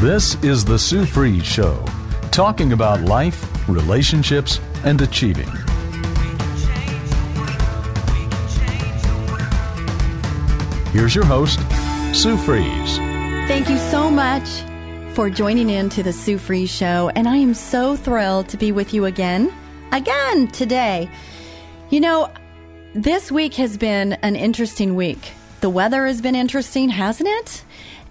This is the Sue Fries Show, talking about life, relationships, and achieving. Here's your host, Sue Fries. Thank you so much for joining in to the Sue Fries Show, and I am so thrilled to be with you again, again today. You know, this week has been an interesting week. The weather has been interesting, hasn't it?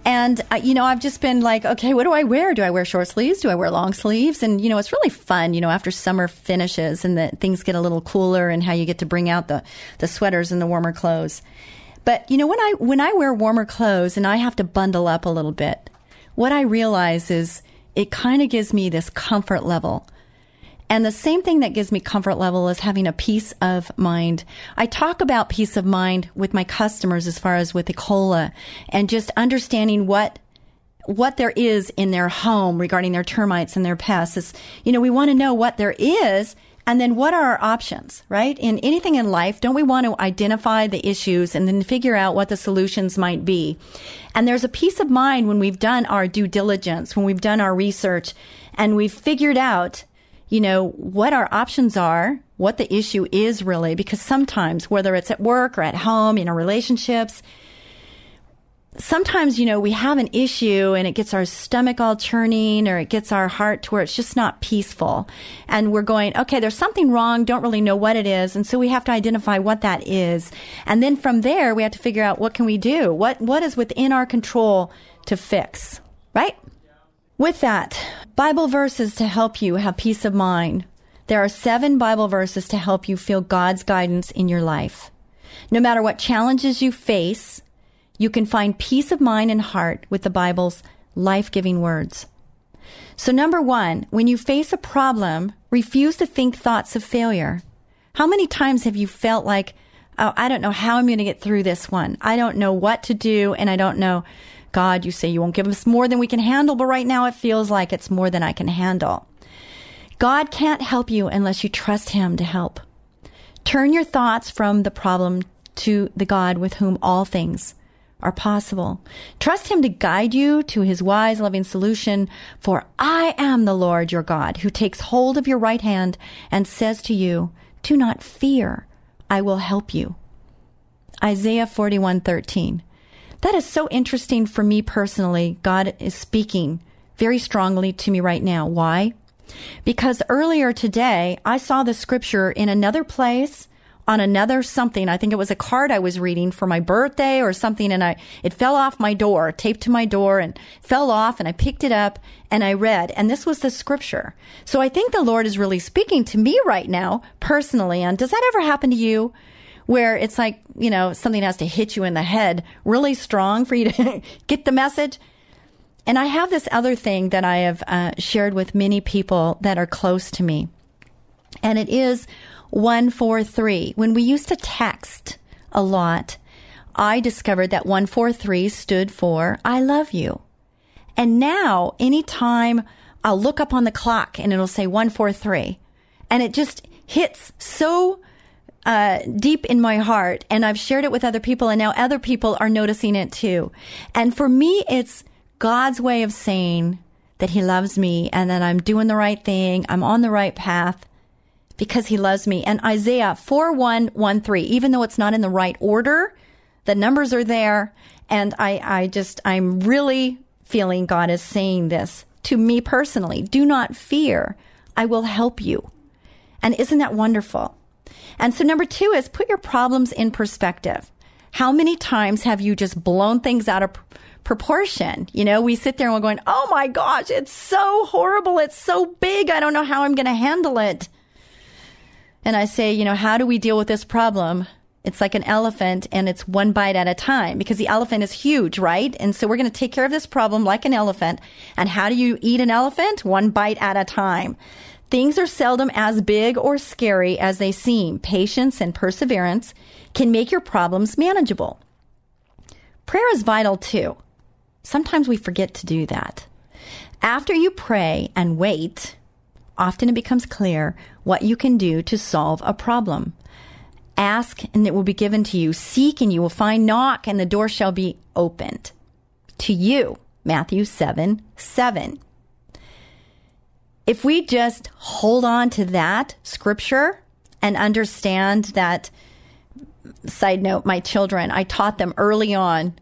And, uh, you know, I've just been like, okay, what do I wear? Do I wear short sleeves? Do I wear long sleeves? And, you know, it's really fun, you know, after summer finishes and that things get a little cooler and how you get to bring out the, the sweaters and the warmer clothes. But, you know, when I, when I wear warmer clothes and I have to bundle up a little bit, what I realize is it kind of gives me this comfort level and the same thing that gives me comfort level is having a peace of mind. I talk about peace of mind with my customers as far as with ECOLA and just understanding what what there is in their home regarding their termites and their pests. Is, you know, we want to know what there is and then what are our options, right? In anything in life, don't we want to identify the issues and then figure out what the solutions might be? And there's a peace of mind when we've done our due diligence, when we've done our research and we've figured out you know, what our options are, what the issue is really, because sometimes, whether it's at work or at home, in our relationships, sometimes, you know, we have an issue and it gets our stomach all churning or it gets our heart to where it's just not peaceful. And we're going, okay, there's something wrong, don't really know what it is. And so we have to identify what that is. And then from there, we have to figure out what can we do? What, what is within our control to fix, right? With that, Bible verses to help you have peace of mind. There are seven Bible verses to help you feel God's guidance in your life. No matter what challenges you face, you can find peace of mind and heart with the Bible's life-giving words. So number one, when you face a problem, refuse to think thoughts of failure. How many times have you felt like, oh, I don't know how I'm going to get through this one. I don't know what to do and I don't know God, you say you won't give us more than we can handle, but right now it feels like it's more than I can handle. God can't help you unless you trust Him to help. Turn your thoughts from the problem to the God with whom all things are possible. Trust Him to guide you to His wise, loving solution. For I am the Lord your God who takes hold of your right hand and says to you, do not fear. I will help you. Isaiah 41:13. That is so interesting for me personally. God is speaking very strongly to me right now. Why? Because earlier today, I saw the scripture in another place on another something. I think it was a card I was reading for my birthday or something and I, it fell off my door, taped to my door and fell off and I picked it up and I read and this was the scripture. So I think the Lord is really speaking to me right now personally. And does that ever happen to you? Where it's like, you know, something has to hit you in the head really strong for you to get the message. And I have this other thing that I have uh, shared with many people that are close to me. And it is 143. When we used to text a lot, I discovered that 143 stood for I love you. And now, anytime I'll look up on the clock and it'll say 143, and it just hits so uh, deep in my heart, and I've shared it with other people, and now other people are noticing it too. And for me, it's God's way of saying that He loves me and that I'm doing the right thing, I'm on the right path because He loves me. And Isaiah 4113, even though it's not in the right order, the numbers are there, and I, I just, I'm really feeling God is saying this to me personally. Do not fear. I will help you. And isn't that wonderful? And so number two is put your problems in perspective. How many times have you just blown things out of proportion? You know, we sit there and we're going, Oh my gosh, it's so horrible. It's so big. I don't know how I'm going to handle it. And I say, you know, how do we deal with this problem? It's like an elephant and it's one bite at a time because the elephant is huge, right? And so we're going to take care of this problem like an elephant. And how do you eat an elephant? One bite at a time. Things are seldom as big or scary as they seem. Patience and perseverance can make your problems manageable. Prayer is vital too. Sometimes we forget to do that. After you pray and wait, often it becomes clear what you can do to solve a problem. Ask and it will be given to you. Seek and you will find. Knock and the door shall be opened to you. Matthew 7 7. If we just hold on to that scripture and understand that, side note, my children, I taught them early on,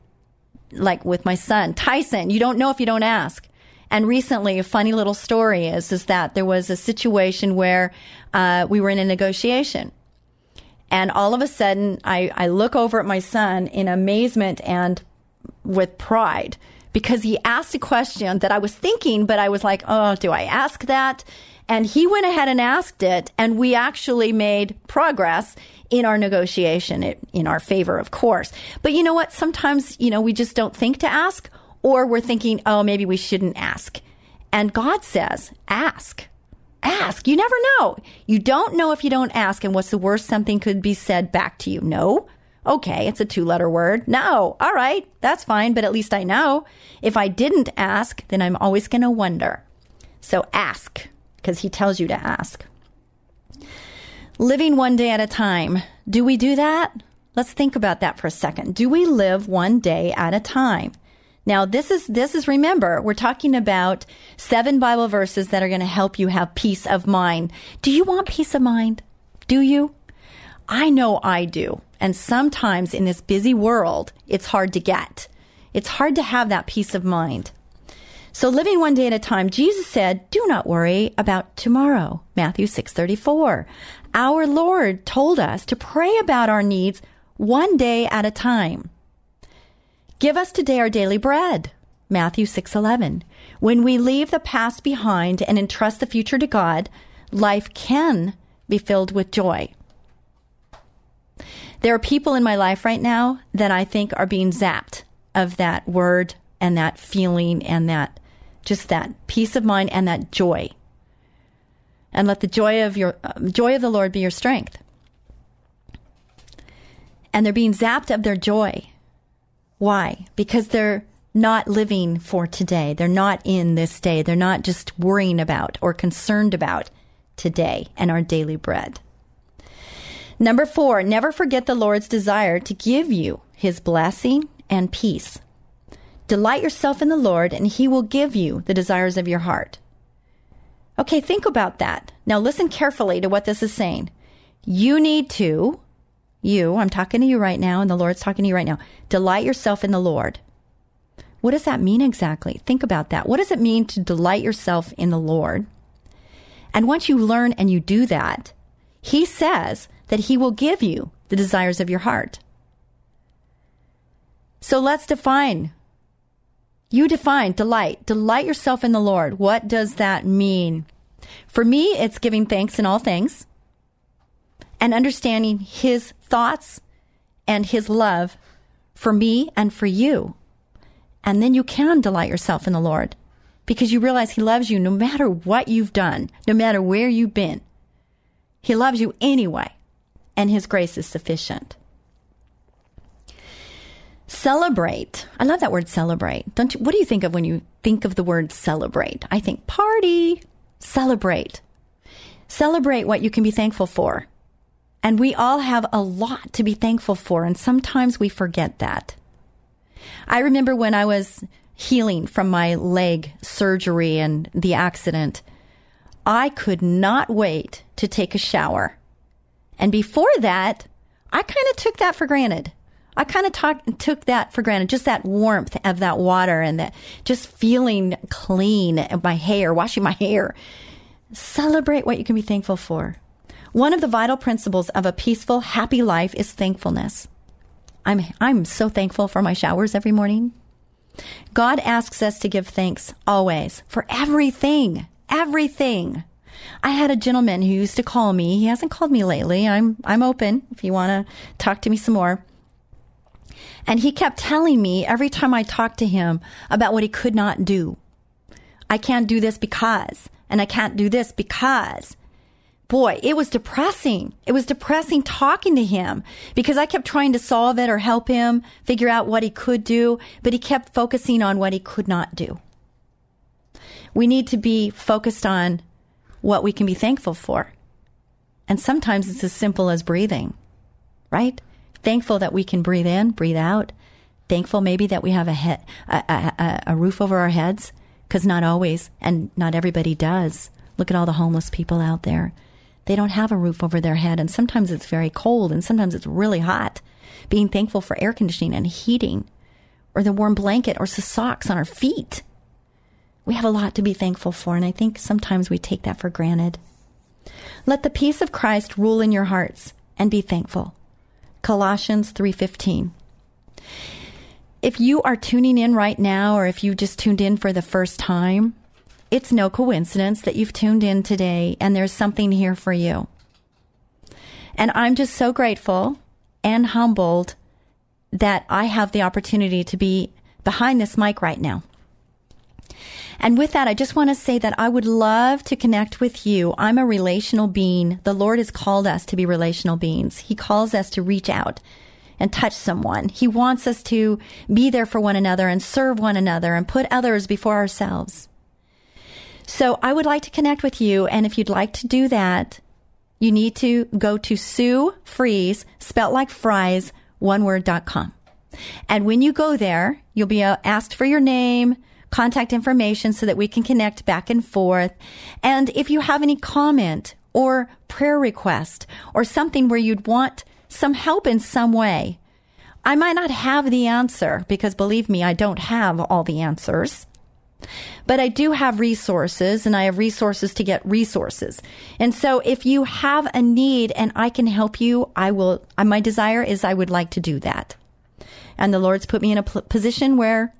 like with my son, Tyson, you don't know if you don't ask. And recently, a funny little story is, is that there was a situation where uh, we were in a negotiation and all of a sudden, I, I look over at my son in amazement and with pride because he asked a question that I was thinking, but I was like, oh, do I ask that? And he went ahead and asked it, and we actually made progress in our negotiation in our favor, of course. But you know what? Sometimes, you know, we just don't think to ask, or we're thinking, oh, maybe we shouldn't ask. And God says, ask ask. You never know. You don't know if you don't ask. And what's the worst something could be said back to you? No. Okay, it's a two letter word. No. All right, that's fine, but at least I know. If I didn't ask, then I'm always going to wonder. So ask, because he tells you to ask. Living one day at a time. Do we do that? Let's think about that for a second. Do we live one day at a time? Now, this is, this is, remember, we're talking about seven Bible verses that are going to help you have peace of mind. Do you want peace of mind? Do you? I know I do. And sometimes in this busy world, it's hard to get. It's hard to have that peace of mind. So living one day at a time, Jesus said, do not worry about tomorrow. Matthew 6:34. Our Lord told us to pray about our needs one day at a time. Give us today our daily bread. Matthew 6:11. When we leave the past behind and entrust the future to God, life can be filled with joy. There are people in my life right now that I think are being zapped of that word and that feeling and that just that peace of mind and that joy. And let the joy of your uh, joy of the Lord be your strength. And they're being zapped of their joy why? Because they're not living for today. They're not in this day. They're not just worrying about or concerned about today and our daily bread. Number four, never forget the Lord's desire to give you his blessing and peace. Delight yourself in the Lord, and he will give you the desires of your heart. Okay, think about that. Now listen carefully to what this is saying. You need to you, I'm talking to you right now, and the Lord's talking to you right now. Delight yourself in the Lord. What does that mean exactly? Think about that. What does it mean to delight yourself in the Lord? And once you learn and you do that, He says that He will give you the desires of your heart. So let's define. You define delight. Delight yourself in the Lord. What does that mean? For me, it's giving thanks in all things and understanding his thoughts and his love for me and for you. And then you can delight yourself in the Lord because you realize he loves you no matter what you've done, no matter where you've been. He loves you anyway, and his grace is sufficient. Celebrate. I love that word celebrate. Don't you, what do you think of when you think of the word celebrate? I think party, celebrate. Celebrate what you can be thankful for. And we all have a lot to be thankful for, and sometimes we forget that. I remember when I was healing from my leg surgery and the accident, I could not wait to take a shower. And before that, I kind of took that for granted. I kind of took that for granted, just that warmth of that water and that just feeling clean of my hair, washing my hair. Celebrate what you can be thankful for. One of the vital principles of a peaceful, happy life is thankfulness. I'm, I'm so thankful for my showers every morning. God asks us to give thanks always for everything, everything. I had a gentleman who used to call me. He hasn't called me lately. I'm I'm open if you want to talk to me some more. And he kept telling me every time I talked to him about what he could not do. I can't do this because, and I can't do this because. Boy, it was depressing. It was depressing talking to him because I kept trying to solve it or help him figure out what he could do, but he kept focusing on what he could not do. We need to be focused on what we can be thankful for. And sometimes it's as simple as breathing, right? Thankful that we can breathe in, breathe out. Thankful maybe that we have a, head, a, a, a roof over our heads, because not always, and not everybody does. Look at all the homeless people out there. They don't have a roof over their head, and sometimes it's very cold, and sometimes it's really hot. Being thankful for air conditioning and heating, or the warm blanket, or the socks on our feet we have a lot to be thankful for, and I think sometimes we take that for granted. Let the peace of Christ rule in your hearts and be thankful. Colossians 3:15. If you are tuning in right now or if you just tuned in for the first time, it's no coincidence that you've tuned in today and there's something here for you. And I'm just so grateful and humbled that I have the opportunity to be behind this mic right now. And with that, I just want to say that I would love to connect with you. I'm a relational being. The Lord has called us to be relational beings. He calls us to reach out and touch someone. He wants us to be there for one another and serve one another and put others before ourselves. So I would like to connect with you. And if you'd like to do that, you need to go to Sue Fries, spelt like fries, one word.com. And when you go there, you'll be uh, asked for your name, contact information so that we can connect back and forth. And if you have any comment or prayer request or something where you'd want some help in some way, I might not have the answer because believe me, I don't have all the answers. But I do have resources and I have resources to get resources. And so if you have a need and I can help you, I will, my desire is I would like to do that. And the Lord's put me in a position where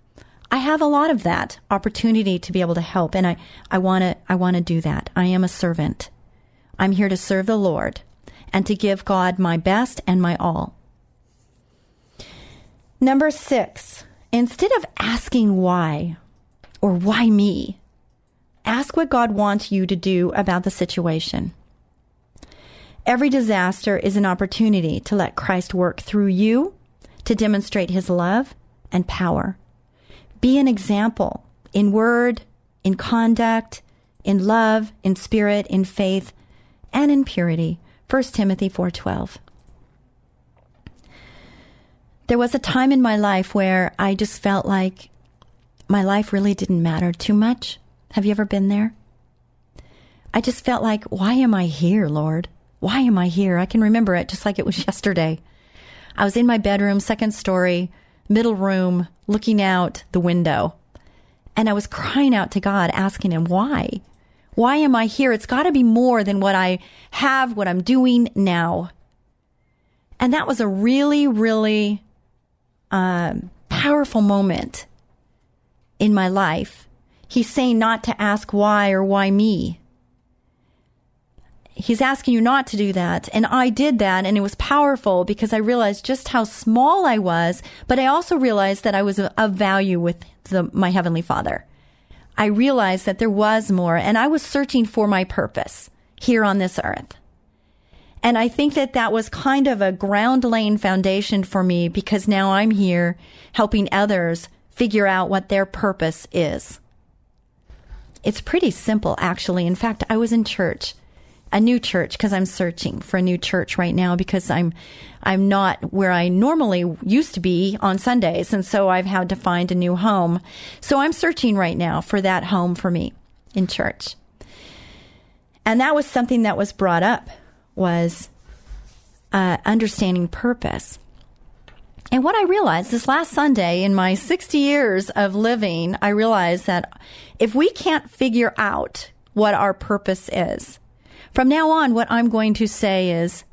I have a lot of that opportunity to be able to help and I, I want to I want to do that. I am a servant. I'm here to serve the Lord and to give God my best and my all. Number 6, instead of asking why or why me, ask what God wants you to do about the situation. Every disaster is an opportunity to let Christ work through you to demonstrate his love and power. Be an example in word, in conduct, in love, in spirit, in faith, and in purity. 1 Timothy 4:12. There was a time in my life where I just felt like my life really didn't matter too much. Have you ever been there? I just felt like, why am I here, Lord? Why am I here? I can remember it just like it was yesterday. I was in my bedroom, second story, middle room, looking out the window. And I was crying out to God, asking Him, why? Why am I here? It's got to be more than what I have, what I'm doing now. And that was a really, really um, powerful moment in my life. He's saying not to ask why or why me he's asking you not to do that. And I did that and it was powerful because I realized just how small I was, but I also realized that I was of value with the, my Heavenly Father. I realized that there was more and I was searching for my purpose here on this earth. And I think that that was kind of a ground laying foundation for me because now I'm here helping others figure out what their purpose is. It's pretty simple, actually. In fact, I was in church a new church because I'm searching for a new church right now because I'm I'm not where I normally used to be on Sundays and so I've had to find a new home. So I'm searching right now for that home for me in church. And that was something that was brought up was uh, understanding purpose. And what I realized this last Sunday in my 60 years of living, I realized that if we can't figure out what our purpose is, from now on, what I'm going to say is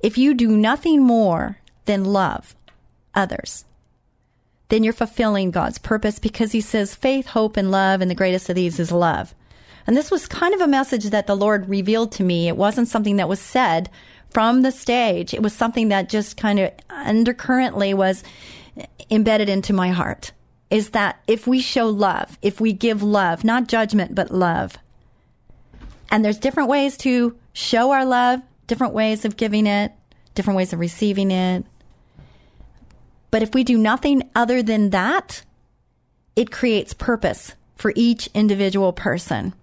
if you do nothing more than love others, then you're fulfilling God's purpose because He says faith, hope, and love, and the greatest of these is love. And this was kind of a message that the Lord revealed to me. It wasn't something that was said from the stage. It was something that just kind of undercurrently was embedded into my heart. Is that if we show love, if we give love, not judgment, but love. And there's different ways to show our love, different ways of giving it, different ways of receiving it. But if we do nothing other than that, it creates purpose for each individual person.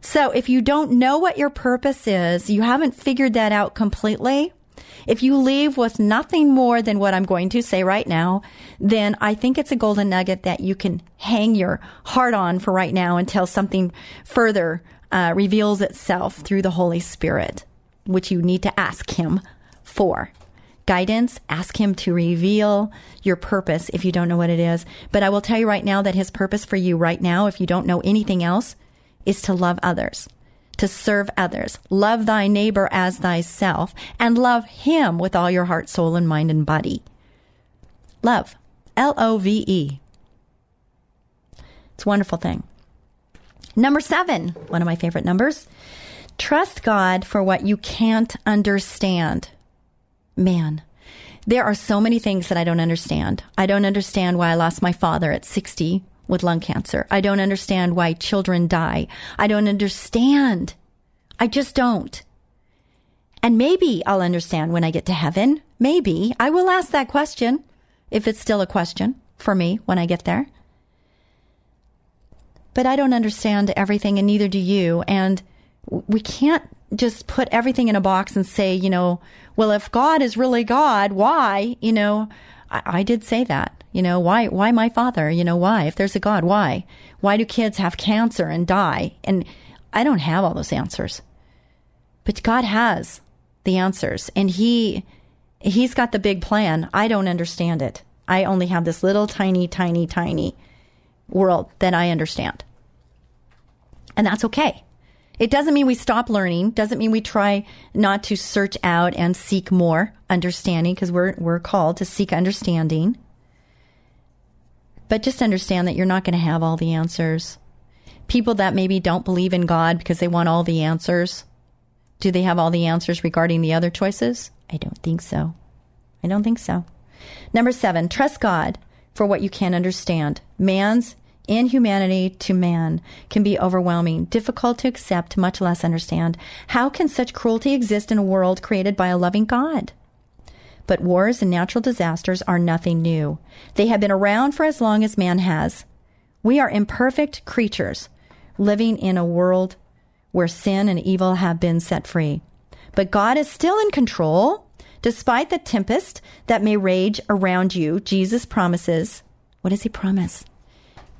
So if you don't know what your purpose is, you haven't figured that out completely. If you leave with nothing more than what I'm going to say right now, then I think it's a golden nugget that you can hang your heart on for right now until something further uh, reveals itself through the Holy Spirit, which you need to ask Him for guidance, ask Him to reveal your purpose if you don't know what it is. But I will tell you right now that His purpose for you right now, if you don't know anything else, is to love others, to serve others, love thy neighbor as thyself, and love Him with all your heart, soul, and mind and body. Love. L O V E. It's a wonderful thing. Number seven, one of my favorite numbers. Trust God for what you can't understand man, there are so many things that I don't understand. I don't understand why I lost my father at 60 with lung cancer. I don't understand why children die. I don't understand. I just don't. And maybe I'll understand when I get to heaven. Maybe I will ask that question if it's still a question for me when I get there. But I don't understand everything and neither do you. And we can't just put everything in a box and say, you know, well, if God is really God, why? You know, I, I did say that. You know, why, why my father? You know, why? If there's a God, why? Why do kids have cancer and die? And I don't have all those answers. But God has the answers and he, he's got the big plan. I don't understand it. I only have this little tiny, tiny, tiny world that I understand. And that's okay. It doesn't mean we stop learning, doesn't mean we try not to search out and seek more understanding because we're, we're called to seek understanding. But just understand that you're not going to have all the answers. People that maybe don't believe in God because they want all the answers, do they have all the answers regarding the other choices? I don't think so. I don't think so. Number seven, trust God for what you can't understand. Man's inhumanity to man can be overwhelming, difficult to accept, much less understand. How can such cruelty exist in a world created by a loving God? But wars and natural disasters are nothing new. They have been around for as long as man has. We are imperfect creatures living in a world where sin and evil have been set free. But God is still in control. Despite the tempest that may rage around you, Jesus promises, what does he promise?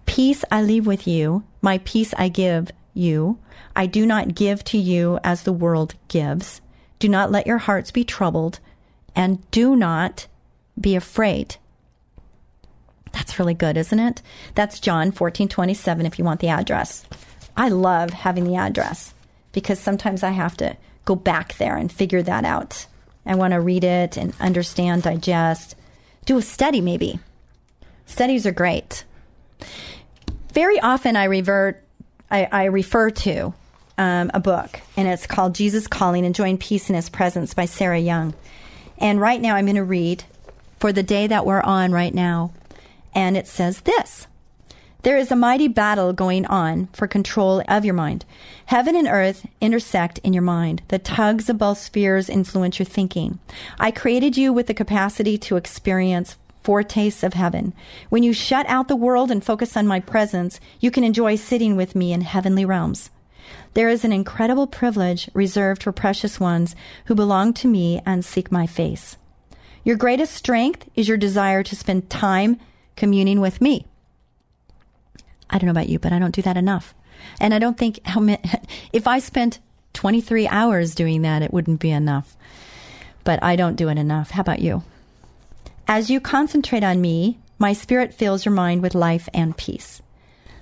Peace I leave with you, my peace I give you. I do not give to you as the world gives. Do not let your hearts be troubled, and do not be afraid. That's really good, isn't it? That's John 14 27 if you want the address. I love having the address because sometimes I have to go back there and figure that out. I want to read it and understand, digest, do a study maybe. Studies are great very often I revert, I, I refer to um, a book, and it's called Jesus Calling Enjoying Peace in His Presence by Sarah Young. And right now I'm going to read for the day that we're on right now. And it says this There is a mighty battle going on for control of your mind. Heaven and earth intersect in your mind. The tugs of both spheres influence your thinking. I created you with the capacity to experience foretastes of heaven. When you shut out the world and focus on my presence, you can enjoy sitting with me in heavenly realms. There is an incredible privilege reserved for precious ones who belong to me and seek my face. Your greatest strength is your desire to spend time communing with me. I don't know about you, but I don't do that enough. And I don't think how many, if I spent 23 hours doing that, it wouldn't be enough. But I don't do it enough. How about you? As you concentrate on me, my spirit fills your mind with life and peace.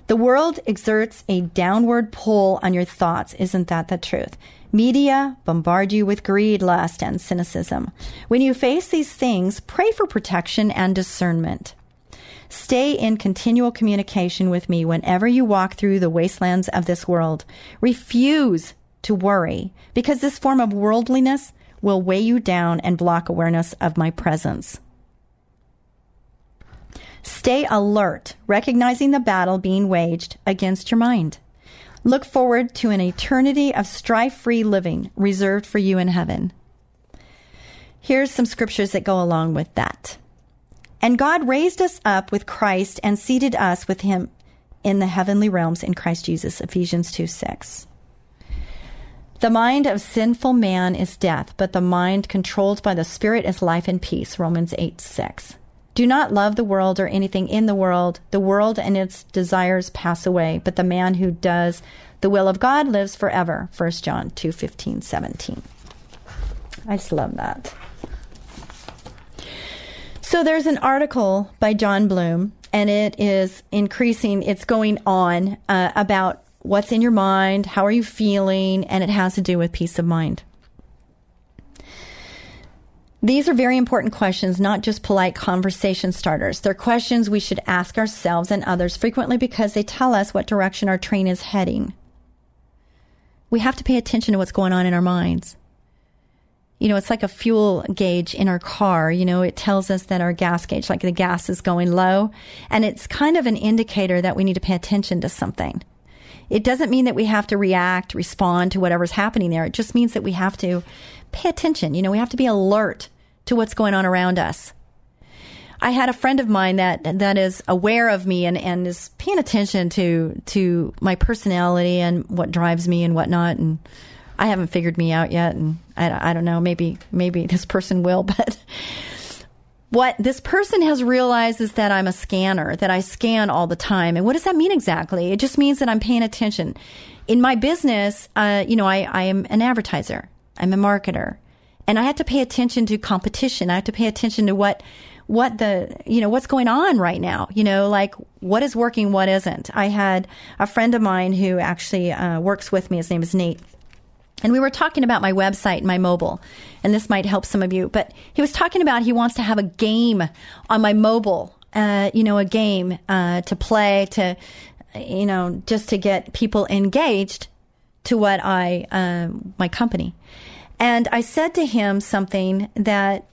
The world exerts a downward pull on your thoughts. Isn't that the truth? Media bombard you with greed, lust, and cynicism. When you face these things, pray for protection and discernment. Stay in continual communication with me whenever you walk through the wastelands of this world. Refuse to worry because this form of worldliness will weigh you down and block awareness of my presence. Stay alert, recognizing the battle being waged against your mind. Look forward to an eternity of strife free living reserved for you in heaven. Here's some scriptures that go along with that. And God raised us up with Christ and seated us with him in the heavenly realms in Christ Jesus, Ephesians 2 6. The mind of sinful man is death, but the mind controlled by the Spirit is life and peace, Romans 8 6. Do not love the world or anything in the world. The world and its desires pass away, but the man who does the will of God lives forever, 1 John 2 15 17. I just love that. So there's an article by John Bloom, and it is increasing, it's going on uh, about what's in your mind, how are you feeling, and it has to do with peace of mind. These are very important questions, not just polite conversation starters. They're questions we should ask ourselves and others frequently because they tell us what direction our train is heading. We have to pay attention to what's going on in our minds you know, it's like a fuel gauge in our car. You know, it tells us that our gas gauge, like the gas is going low. And it's kind of an indicator that we need to pay attention to something. It doesn't mean that we have to react, respond to whatever's happening there. It just means that we have to pay attention. You know, we have to be alert to what's going on around us. I had a friend of mine that that is aware of me and, and is paying attention to to my personality and what drives me and whatnot. And I haven't figured me out yet, and I, I don't know. Maybe maybe this person will, but what this person has realized is that I'm a scanner, that I scan all the time. And what does that mean exactly? It just means that I'm paying attention. In my business, uh, you know, I, I am an advertiser. I'm a marketer, and I have to pay attention to competition. I have to pay attention to what what the you know what's going on right now you know like what is working what isn't i had a friend of mine who actually uh, works with me his name is nate and we were talking about my website and my mobile, and this might help some of you. But he was talking about he wants to have a game on my mobile, uh, you know, a game uh, to play to, you know, just to get people engaged to what I, uh, my company. And I said to him something that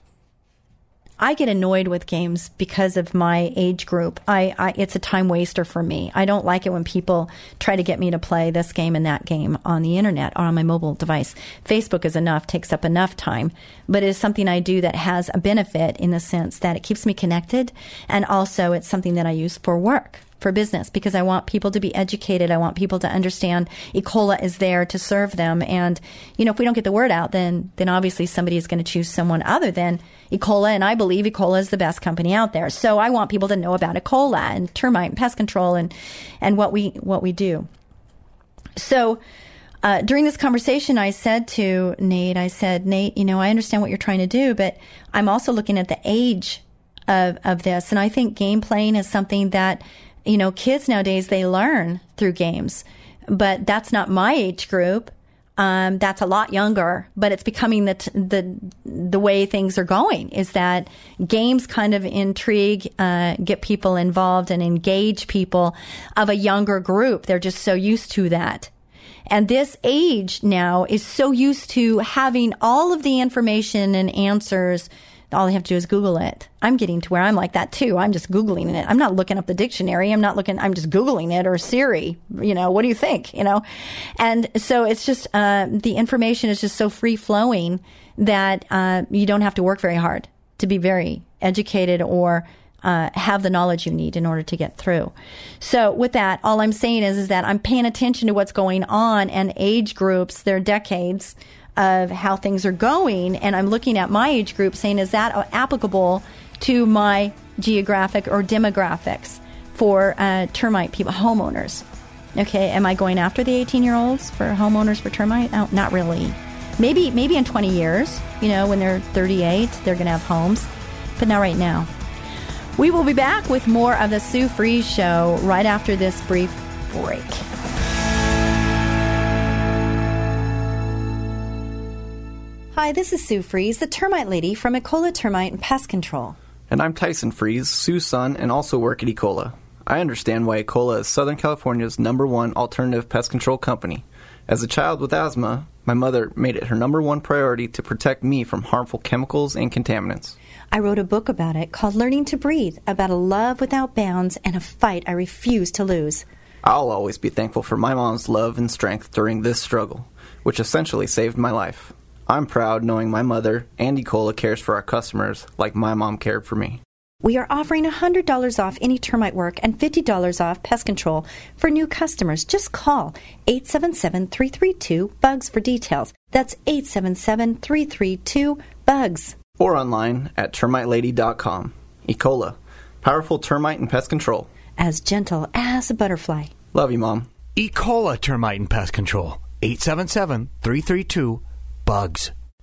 I get annoyed with games because of my age group. I, I, it's a time waster for me. I don't like it when people try to get me to play this game and that game on the internet or on my mobile device. Facebook is enough, takes up enough time, but it is something I do that has a benefit in the sense that it keeps me connected and also it's something that I use for work for business because I want people to be educated. I want people to understand Ecola is there to serve them. And, you know, if we don't get the word out, then, then obviously somebody is going to choose someone other than Ecola. And I believe Ecola is the best company out there. So I want people to know about Ecola and termite and pest control and, and what we, what we do. So, uh, during this conversation, I said to Nate, I said, Nate, you know, I understand what you're trying to do, but I'm also looking at the age of, of this. And I think game playing is something that you know, kids nowadays, they learn through games, but that's not my age group. Um, that's a lot younger, but it's becoming the, t- the, the way things are going is that games kind of intrigue, uh, get people involved and engage people of a younger group. They're just so used to that. And this age now is so used to having all of the information and answers all I have to do is Google it. I'm getting to where I'm like that too. I'm just Googling it. I'm not looking up the dictionary. I'm not looking, I'm just Googling it or Siri, you know, what do you think? You know? And so it's just, uh, the information is just so free flowing that, uh, you don't have to work very hard to be very educated or, uh, have the knowledge you need in order to get through. So with that, all I'm saying is, is that I'm paying attention to what's going on and age groups, their decades, of how things are going, and I'm looking at my age group saying, is that applicable to my geographic or demographics for uh, termite people, homeowners? Okay, am I going after the 18 year olds for homeowners for termite? Oh, not really. Maybe maybe in 20 years, you know, when they're 38, they're going to have homes, but not right now. We will be back with more of the Sue Fries Show right after this brief break. Hi, this is Sue Fries, the termite lady from Ecola Termite and Pest Control. And I'm Tyson Fries, Sue's son, and also work at Ecola. I understand why Ecola is Southern California's number one alternative pest control company. As a child with asthma, my mother made it her number one priority to protect me from harmful chemicals and contaminants. I wrote a book about it called Learning to Breathe, about a love without bounds and a fight I refuse to lose. I'll always be thankful for my mom's love and strength during this struggle, which essentially saved my life. I'm proud knowing my mother, and Ecola, cares for our customers like my mom cared for me. We are offering $100 off any termite work and $50 off pest control for new customers. Just call 877 332 BUGS for details. That's 877 332 BUGS. Or online at termitelady.com. Ecola, powerful termite and pest control. As gentle as a butterfly. Love you, Mom. Ecola Termite and Pest Control. 877 332 BUGS.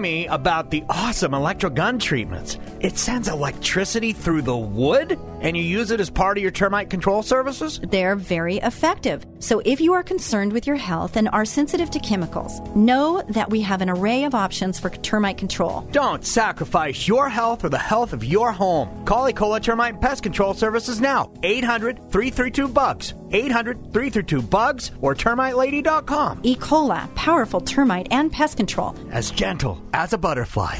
me about the awesome electro gun treatments. It sends electricity through the wood, and you use it as part of your termite control services? They're very effective. So if you are concerned with your health and are sensitive to chemicals, know that we have an array of options for termite control. Don't sacrifice your health or the health of your home. Call Ecola Termite and Pest Control Services now. 800 332 BUGS. 800 332 BUGS or termitelady.com. E. coli, powerful termite and pest control. As gentle as a butterfly.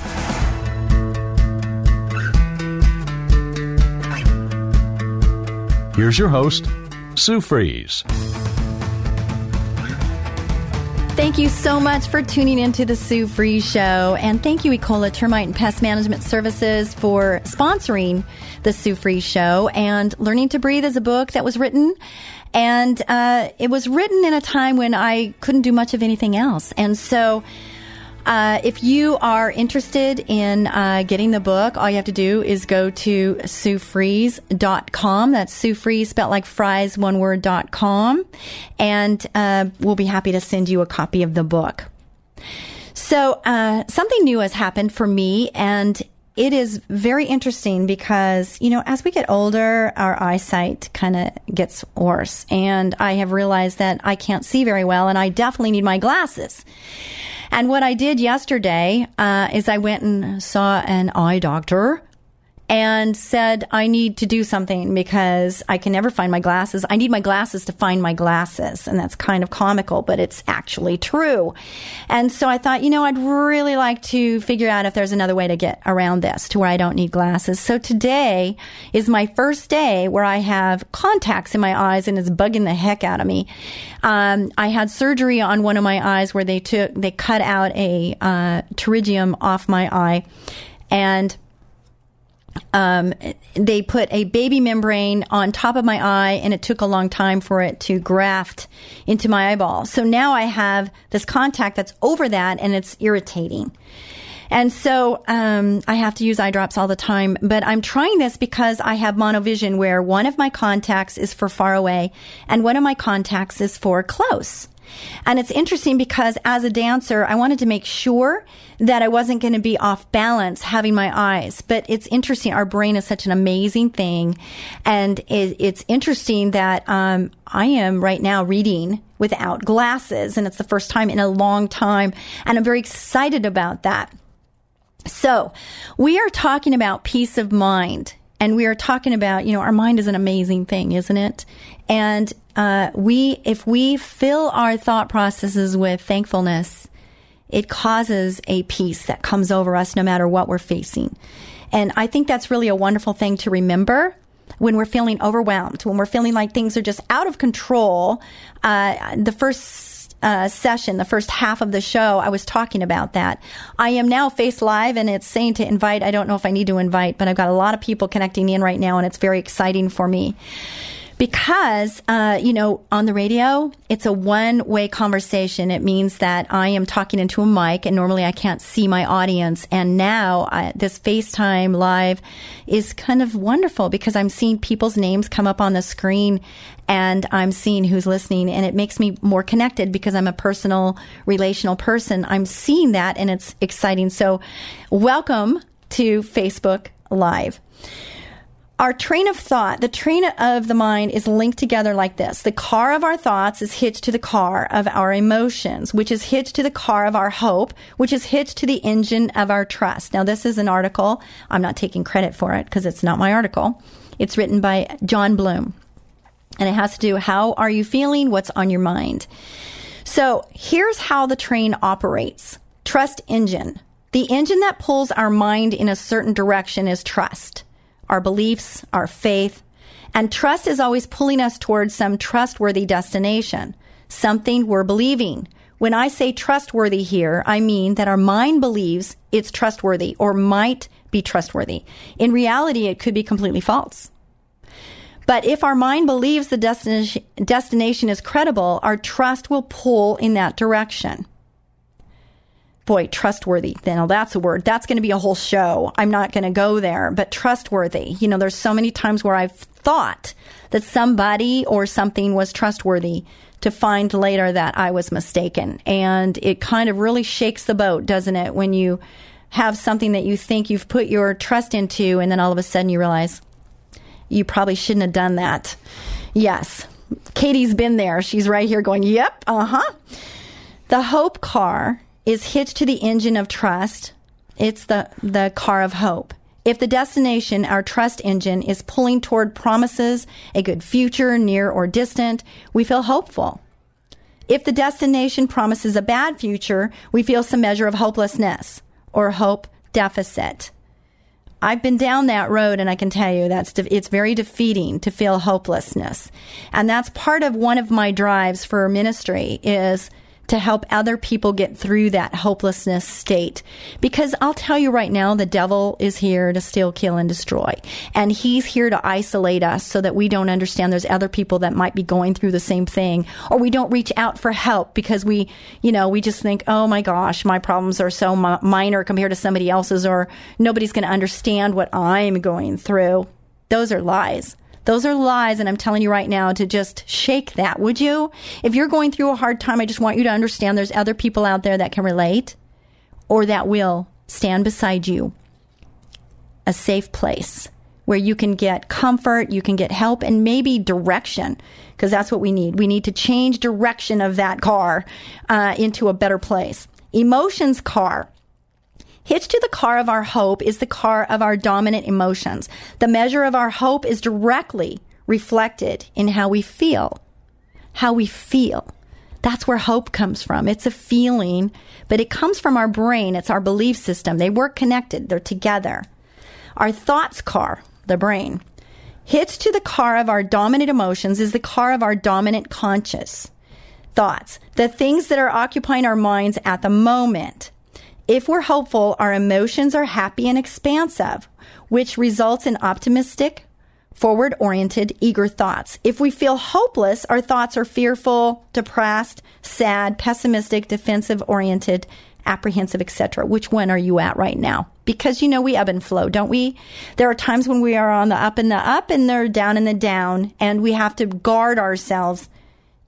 Here's your host, Sue Fries. Thank you so much for tuning into the Sue Fries Show. And thank you, Ecola Termite and Pest Management Services, for sponsoring the Sue Fries Show. And Learning to Breathe is a book that was written. And uh, it was written in a time when I couldn't do much of anything else. And so uh, if you are interested in uh, getting the book, all you have to do is go to SueFries.com. That's Sue Fries, spelled like fries, one word, dot com. And uh, we'll be happy to send you a copy of the book. So, uh, something new has happened for me, and it is very interesting because, you know, as we get older, our eyesight kind of gets worse. And I have realized that I can't see very well, and I definitely need my glasses. And what I did yesterday uh, is I went and saw an eye doctor and said, I need to do something because I can never find my glasses. I need my glasses to find my glasses. And that's kind of comical, but it's actually true. And so I thought, you know, I'd really like to figure out if there's another way to get around this to where I don't need glasses. So today is my first day where I have contacts in my eyes and it's bugging the heck out of me. Um, I had surgery on one of my eyes where they took, they cut out a uh, pterygium off my eye. And um, they put a baby membrane on top of my eye, and it took a long time for it to graft into my eyeball. So now I have this contact that's over that, and it's irritating. And so um, I have to use eye drops all the time. But I'm trying this because I have monovision, where one of my contacts is for far away, and one of my contacts is for close. And it's interesting because as a dancer, I wanted to make sure that I wasn't going to be off balance having my eyes. But it's interesting. Our brain is such an amazing thing. And it, it's interesting that um, I am right now reading without glasses. And it's the first time in a long time. And I'm very excited about that. So we are talking about peace of mind. And we are talking about, you know, our mind is an amazing thing, isn't it? And uh, we, if we fill our thought processes with thankfulness, it causes a peace that comes over us no matter what we're facing. And I think that's really a wonderful thing to remember when we're feeling overwhelmed, when we're feeling like things are just out of control. Uh, the first uh, session, the first half of the show, I was talking about that. I am now face live and it's saying to invite. I don't know if I need to invite, but I've got a lot of people connecting in right now and it's very exciting for me. Because uh, you know on the radio it's a one way conversation. It means that i am talking into a mic and normally i can't see my audience. And now I, this facebook live is kind of wonderful because i'm seeing people's names come up on the screen and i'm seeing who's listening and it makes me more connected because i'm a personal relational person. I'm seeing that and it's exciting. So welcome to facebook live our train of thought, the train of the mind is linked together like this. The car of our thoughts is hitched to the car of our emotions, which is hitched to the car of our hope, which is hitched to the engine of our trust. Now, this is an article. I'm not taking credit for it because it's not my article. It's written by John Bloom. And it has to do how are you feeling? What's on your mind? So here's how the train operates. Trust engine. The engine that pulls our mind in a certain direction is trust our beliefs, our faith. And trust is always pulling us towards some trustworthy destination, something we're believing. When I say trustworthy here, I mean that our mind believes it's trustworthy or might be trustworthy. In reality, it could be completely false. But if our mind believes the destination, is credible, our trust will pull in that direction boy, trustworthy. You know, that's a word. That's going to be a whole show. I'm not going to go there, but trustworthy. You know, there's so many times where I've thought that somebody or something was trustworthy to find later that I was mistaken. And it kind of really shakes the boat, doesn't it? When you have something that you think you've put your trust into and then all of a sudden you realize you probably shouldn't have done that. Yes. Katie's been there. She's right here going, yep, uh huh. The hope car is hitched to the engine of trust. It's the, the car of hope. If the destination, our trust engine, is pulling toward promises, a good future, near or distant, we feel hopeful. If the destination promises a bad future, we feel some measure of hopelessness or hope deficit. I've been down that road and I can tell you that's de- it's very defeating to feel hopelessness. And that's part of one of my drives for ministry is to help other people get through that hopelessness state. Because I'll tell you right now, the devil is here to steal, kill, and destroy. And he's here to isolate us so that we don't understand there's other people that might be going through the same thing. Or we don't reach out for help because we, you know, we just think, oh my gosh, my problems are so mi- minor compared to somebody else's, or nobody's going to understand what I'm going through. Those are lies. Those are lies, and I'm telling you right now to just shake that, would you? If you're going through a hard time, I just want you to understand there's other people out there that can relate or that will stand beside you. A safe place where you can get comfort, you can get help, and maybe direction, because that's what we need. We need to change direction of that car uh, into a better place. Emotions car Hitched to the car of our hope is the car of our dominant emotions. The measure of our hope is directly reflected in how we feel. How we feel. That's where hope comes from. It's a feeling, but it comes from our brain. It's our belief system. They work connected. They're together. Our thoughts car, the brain. Hitched to the car of our dominant emotions is the car of our dominant conscious thoughts. The things that are occupying our minds at the moment. If we're hopeful, our emotions are happy and expansive, which results in optimistic, forward oriented, eager thoughts. If we feel hopeless, our thoughts are fearful, depressed, sad, pessimistic, defensive oriented, apprehensive, etc. Which one are you at right now? Because you know we ebb and flow, don't we? There are times when we are on the up and the up and they're down and the down, and we have to guard ourselves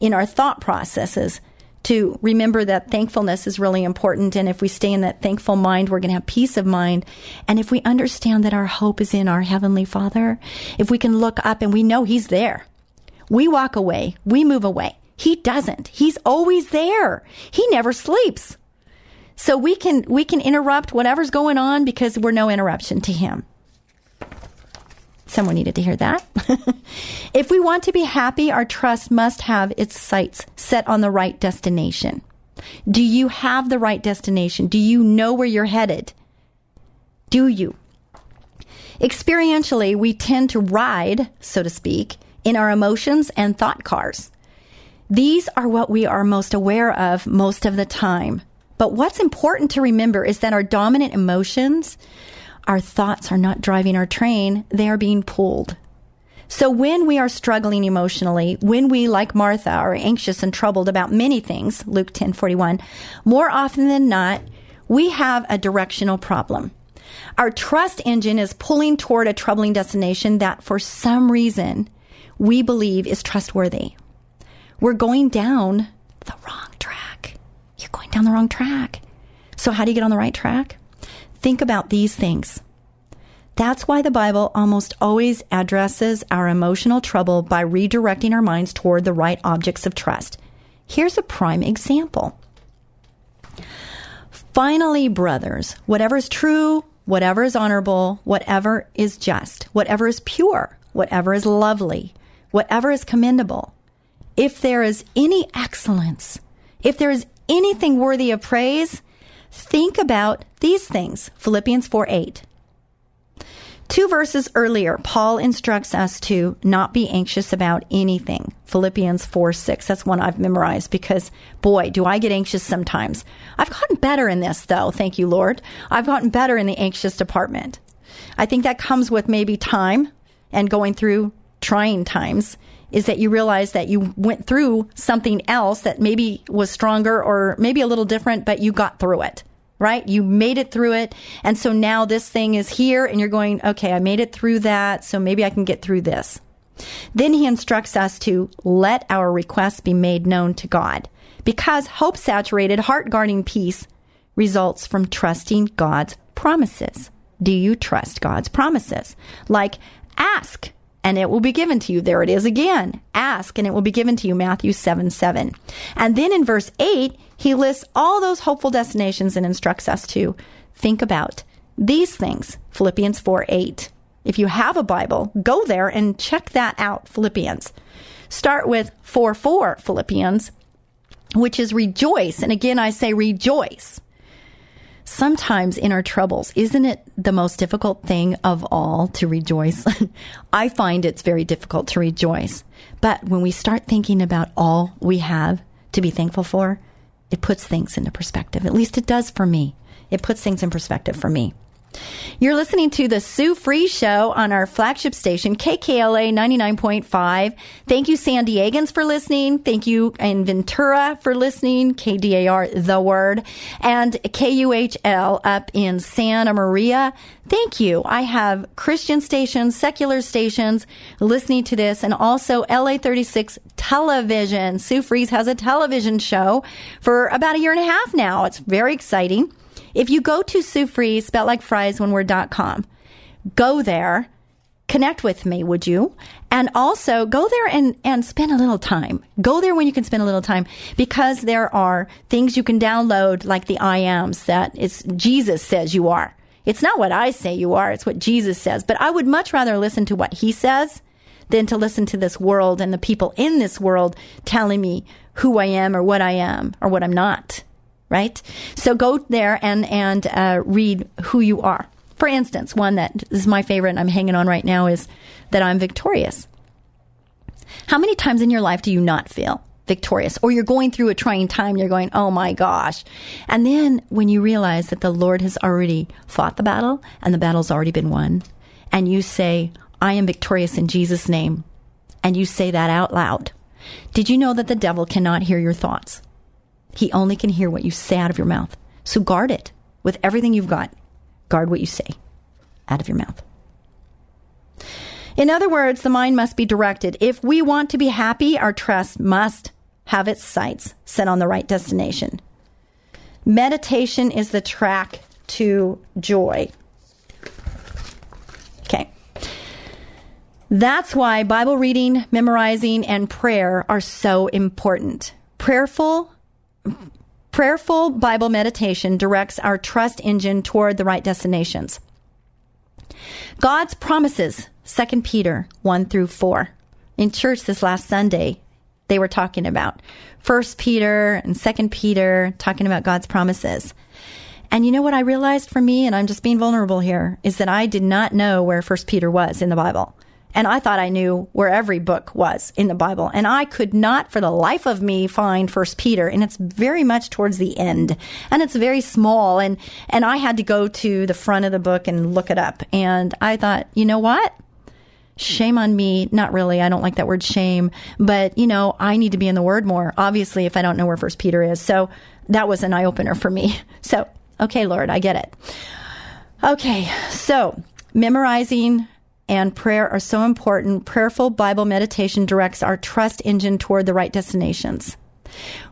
in our thought processes to remember that thankfulness is really important. And if we stay in that thankful mind, we're going to have peace of mind. And if we understand that our hope is in our Heavenly Father, if we can look up and we know He's there, we walk away, we move away. He doesn't. He's always there. He never sleeps. So we can, we can interrupt whatever's going on because we're no interruption to Him. Someone needed to hear that. if we want to be happy, our trust must have its sights set on the right destination. Do you have the right destination? Do you know where you're headed? Do you? Experientially, we tend to ride, so to speak, in our emotions and thought cars. These are what we are most aware of most of the time. But what's important to remember is that our dominant emotions our thoughts are not driving our train, they are being pulled. So when we are struggling emotionally, when we, like Martha, are anxious and troubled about many things, Luke 10 41, more often than not, we have a directional problem. Our trust engine is pulling toward a troubling destination that for some reason we believe is trustworthy. We're going down the wrong track. You're going down the wrong track. So, how do you get on the right track? Think about these things. That's why the Bible almost always addresses our emotional trouble by redirecting our minds toward the right objects of trust. Here's a prime example. Finally, brothers, whatever is true, whatever is honorable, whatever is just, whatever is pure, whatever is lovely, whatever is commendable, if there is any excellence, if there is anything worthy of praise, think about these things. Philippians 4 8. Two verses earlier, Paul instructs us to not be anxious about anything. Philippians 4 6. That's one I've memorized because, boy, do I get anxious sometimes. I've gotten better in this, though. Thank you, Lord. I've gotten better in the anxious department. I think that comes with maybe time and going through trying times is that you realize that you went through something else that maybe was stronger or maybe a little different, but you got through it right? You made it through it. And so now this thing is here and you're going, okay, I made it through that. So maybe I can get through this. Then he instructs us to let our requests be made known to God because hope saturated, heart guarding peace results from trusting God's promises. Do you trust God's promises? Like ask and it will be given to you. There it is again. Ask and it will be given to you. Matthew 7 7. And then in verse 8, he lists all those hopeful destinations and instructs us to think about these things. Philippians 4 8. If you have a Bible, go there and check that out. Philippians. Start with 4 4 Philippians, which is rejoice. And again, I say rejoice sometimes in our troubles, isn't it the most difficult thing of all to rejoice? I find it's very difficult to rejoice. But when we start thinking about all we have to be thankful for, it puts things into perspective. At least it does for me. It puts things in perspective for me. You're listening to the Sue Fries Show on our flagship station, KKLA 99.5. Thank you, San Diegans, for listening. Thank you, in Ventura, for listening. KDAR, The Word. And KUHL up in Santa Maria. Thank you. I have Christian stations, secular stations listening to this, and also LA 36 television. Sue Fries has a television show for about a year and a half now. It's very exciting. If you go to Sue Fries, spelled like fries one word dot com, go there, connect with me, would you? And also go there and, and spend a little time. Go there when you can spend a little time because there are things you can download like the I ams that it's Jesus says you are. It's not what I say you are, it's what Jesus says. But I would much rather listen to what he says than to listen to this world and the people in this world telling me who I am or what I am or what I'm not right? So go there and and uh, read who you are. For instance, one that is my favorite and I'm hanging on right now is that I'm victorious. How many times in your life do you not feel victorious? Or you're going through a trying time, you're going, oh my gosh. And then when you realize that the Lord has already fought the battle and the battle's already been won, and you say, I am victorious in Jesus' name, and you say that out loud, did you know that the devil cannot hear your thoughts? He only can hear what you say out of your mouth. So guard it with everything you've got. Guard what you say out of your mouth. In other words, the mind must be directed. If we want to be happy, our trust must have its sights set on the right destination. Meditation is the track to joy. Okay. That's why Bible reading, memorizing, and prayer are so important. Prayerful prayerful Bible meditation directs our trust engine toward the right destinations. God's promises, 2 Peter 1 through 4. In church this last Sunday, they were talking about 1 Peter and 2 Peter, talking about God's promises. And you know what I realized for me, and I'm just being vulnerable here, is that I did not know where 1 Peter was in the Bible. And I thought I knew where every book was in the Bible. And I could not for the life of me find First Peter. And it's very much towards the end. And it's very small. And, and I had to go to the front of the book and look it up. And I thought, you know what? Shame on me. Not really. I don't like that word shame, but you know, I need to be in the word more, obviously, if I don't know where first Peter is. So that was an eye opener for me. So, okay, Lord, I get it. Okay. So memorizing and prayer are so important. Prayerful Bible meditation directs our trust engine toward the right destinations,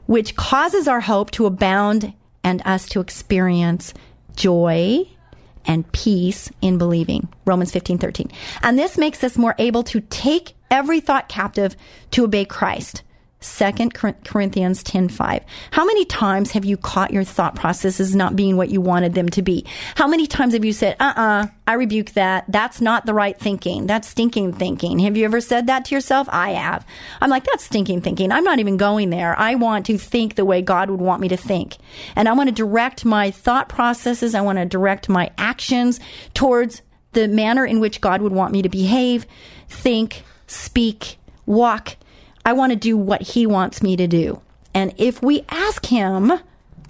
which causes our hope to abound and us to experience joy and peace in believing. Romans 15, 13. And this makes us more able to take every thought captive to obey Christ. 2 Corinthians 10:5. How many times have you caught your thought processes not being what you wanted them to be? How many times have you said, "Uh-uh, I rebuke that. That's not the right thinking. That's stinking thinking." Have you ever said that to yourself? I have. I'm like, "That's stinking thinking. I'm not even going there. I want to think the way God would want me to think." And I want to direct my thought processes, I want to direct my actions towards the manner in which God would want me to behave, think, speak, walk I want to do what he wants me to do. And if we ask him,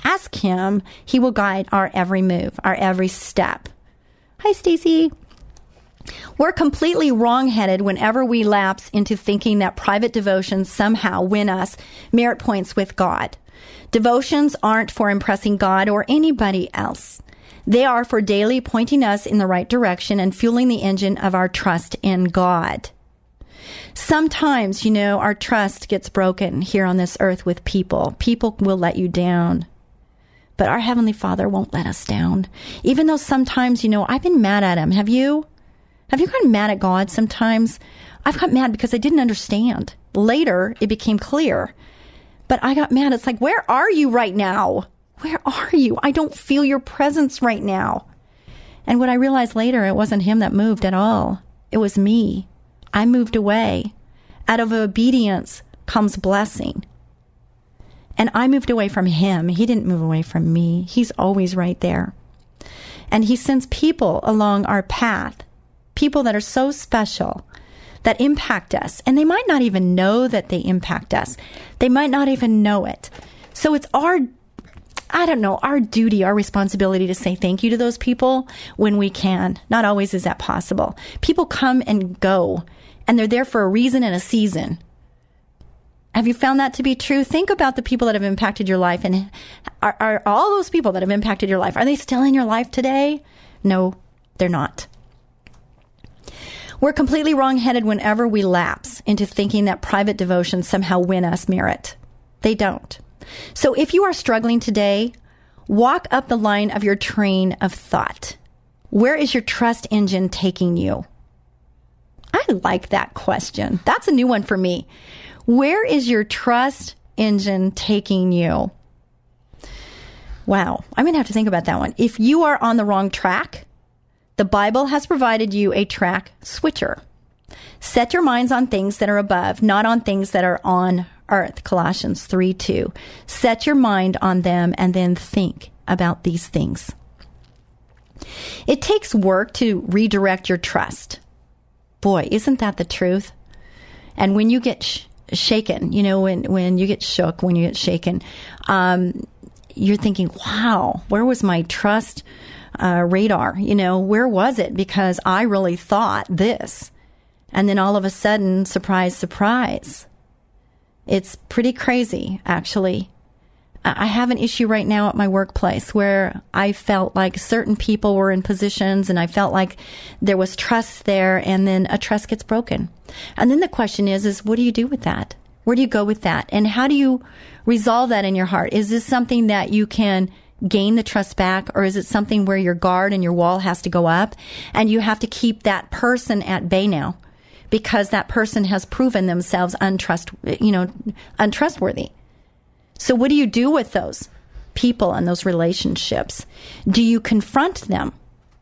ask him, he will guide our every move, our every step. Hi, Stacy. We're completely wrong-headed whenever we lapse into thinking that private devotions somehow win us merit points with God. Devotions aren't for impressing God or anybody else. They are for daily pointing us in the right direction and fueling the engine of our trust in God. Sometimes, you know, our trust gets broken here on this earth with people. People will let you down. But our Heavenly Father won't let us down. Even though sometimes, you know, I've been mad at Him. Have you? Have you gotten mad at God sometimes? I've got mad because I didn't understand. Later, it became clear. But I got mad. It's like, where are you right now? Where are you? I don't feel your presence right now. And what I realized later, it wasn't him that moved at all. It was me. I moved away. Out of obedience comes blessing. And I moved away from him. He didn't move away from me. He's always right there. And he sends people along our path, people that are so special that impact us. And they might not even know that they impact us. They might not even know it. So it's our I don't know, our duty, our responsibility to say thank you to those people when we can. Not always is that possible. People come and go and they're there for a reason and a season. Have you found that to be true? Think about the people that have impacted your life and are, are all those people that have impacted your life, are they still in your life today? No, they're not. We're completely wrong-headed whenever we lapse into thinking that private devotions somehow win us merit. They don't. So if you are struggling today, walk up the line of your train of thought. Where is your trust engine taking you? I like that question. That's a new one for me. Where is your trust engine taking you? Wow, I'm going to have to think about that one. If you are on the wrong track, the Bible has provided you a track switcher. Set your minds on things that are above, not on things that are on earth. Colossians 3 2. Set your mind on them and then think about these things. It takes work to redirect your trust. Boy, isn't that the truth? And when you get sh- shaken, you know, when, when you get shook, when you get shaken, um, you're thinking, wow, where was my trust uh, radar? You know, where was it? Because I really thought this. And then all of a sudden, surprise, surprise. It's pretty crazy, actually. I have an issue right now at my workplace where I felt like certain people were in positions and I felt like there was trust there and then a trust gets broken. And then the question is, is what do you do with that? Where do you go with that? And how do you resolve that in your heart? Is this something that you can gain the trust back or is it something where your guard and your wall has to go up and you have to keep that person at bay now? Because that person has proven themselves untrust, you know, untrustworthy. So, what do you do with those people and those relationships? Do you confront them?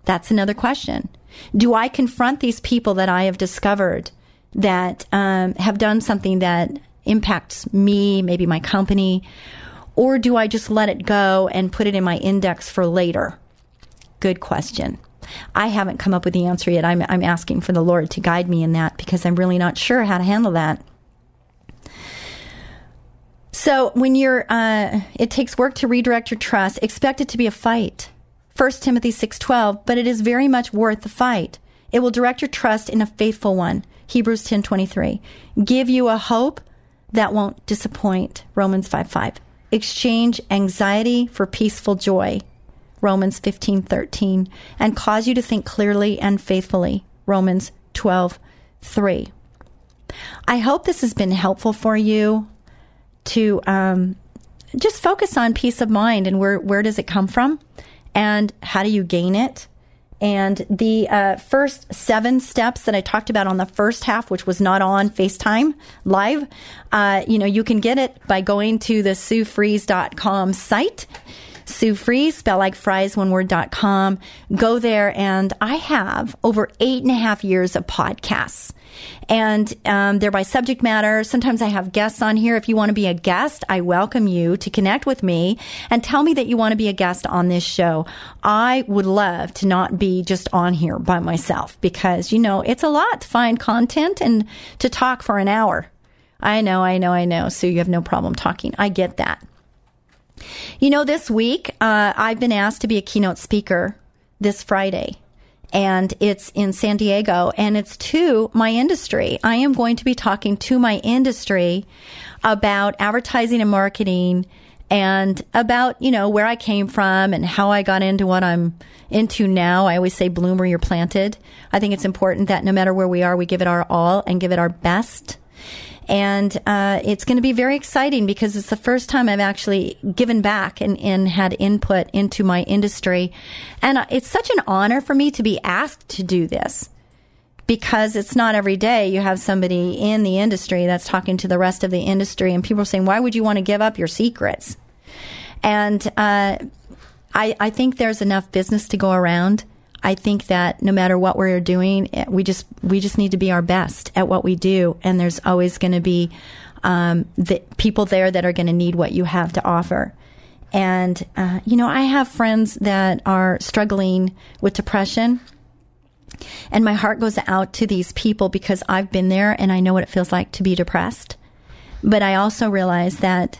That's another question. Do I confront these people that I have discovered that um, have done something that impacts me, maybe my company, or do I just let it go and put it in my index for later? Good question. I haven't come up with the answer yet. I'm, I'm asking for the Lord to guide me in that because I'm really not sure how to handle that. So when you're, uh, it takes work to redirect your trust. Expect it to be a fight. 1 Timothy 6:12, but it is very much worth the fight. It will direct your trust in a faithful one. Hebrews 10:23. Give you a hope that won't disappoint. Romans 5 5. Exchange anxiety for peaceful joy. Romans 15:13 and cause you to think clearly and faithfully. Romans 12:3. I hope this has been helpful for you to um, just focus on peace of mind and where where does it come from and how do you gain it and the uh, first seven steps that I talked about on the first half, which was not on Facebook live, uh, you know, you can get it by going to the SueFries.com site. Sue Fries, spell like fries, one word dot com. Go there, and I have over eight and a half years of podcasts and um, they're by subject matter. Sometimes I have guests on here. If you want to be a guest, I welcome you to connect with me and tell me that you want to be a guest on this show. I would love to not be just on here by myself because, you know, it's a lot to find content and to talk for an hour. I know, I know, I know. So you have no problem talking. I get that. You know, this week, uh, I've been asked to be a keynote speaker this Friday and it's in San Diego and it's to my industry. I am going to be talking to my industry about advertising and marketing and about, you know, where I came from and how I got into what I'm into now. I always say bloom where you're planted. I think it's important that no matter where we are, we give it our all and give it our best and uh, it's going to be very exciting because it's the first time I've actually given back and, and had input into my industry. And uh, it's such an honor for me to be asked to do this because it's not every day you have somebody in the industry that's talking to the rest of the industry and people are saying, why would you want to give up your secrets? And uh, I, I think there's enough business to go around I think that no matter what we're doing, eh, we just we just need to be our best at what we do, and there's always going to be um, the people there that are going to need what you have to offer. And uh, you know, I have friends that are struggling with depression. And my heart goes out to these people because I've been there and I know what it feels like to be depressed. But I also realize that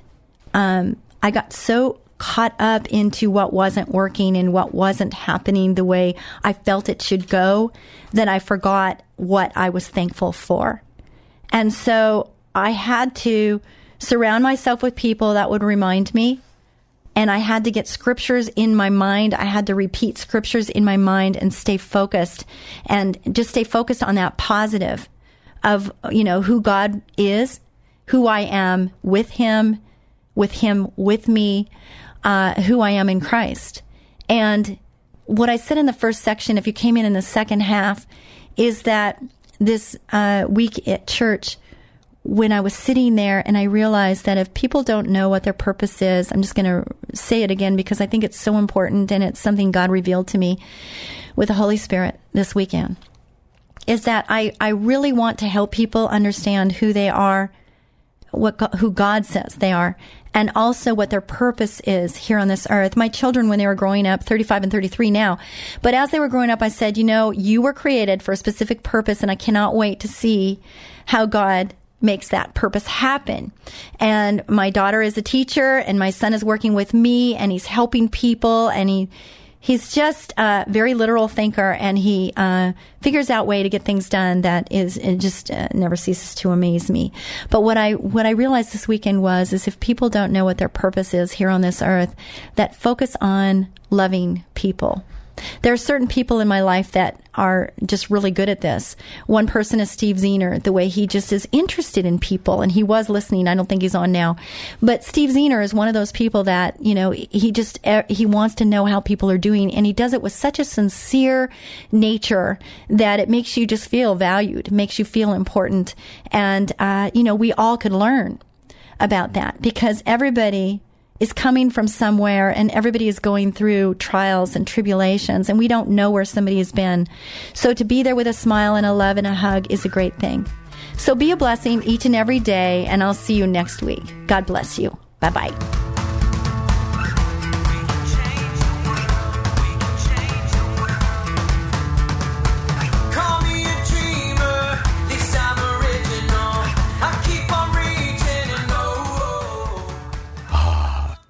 um, I got so caught up into what wasn't working and what wasn't happening the way I felt it should go that I forgot what I was thankful for. And so I had to surround myself with people that would remind me. And I had to get scriptures in my mind. I had to repeat scriptures in my mind and stay focused and just stay focused on that positive of, you know, who God is, who I am with Him, with Him with me, uh, who I am in Christ. And what I said in the first section, if you came in in the second half, is that this uh, week at church, when I was sitting there and I realized that if people don't know what their purpose is, I'm just going to say it again because I think it's so important and it's something God revealed to me with the Holy Spirit this weekend. Is that I, I really want to help people understand who they are, what who God says they are, and also what their purpose is here on this earth. My children, when they were growing up, 35 and 33 now, but as they were growing up, I said, you know, you were created for a specific purpose, and I cannot wait to see how God makes that purpose happen. And my daughter is a teacher and my son is working with me and he's helping people and he he's just a very literal thinker and he uh, figures out way to get things done that is it just uh, never ceases to amaze me. But what i what i realized this weekend was is if people don't know what their purpose is here on this earth that focus on loving people there are certain people in my life that are just really good at this. One person is Steve Zener, the way he just is interested in people, and he was listening. I don't think he's on now, but Steve Zener is one of those people that you know he just he wants to know how people are doing, and he does it with such a sincere nature that it makes you just feel valued, makes you feel important, and uh, you know we all could learn about that because everybody is coming from somewhere and everybody is going through trials and tribulations and we don't know where somebody has been. So to be there with a smile and a love and a hug is a great thing. So be a blessing each and every day and I'll see you next week. God bless you. Bye bye.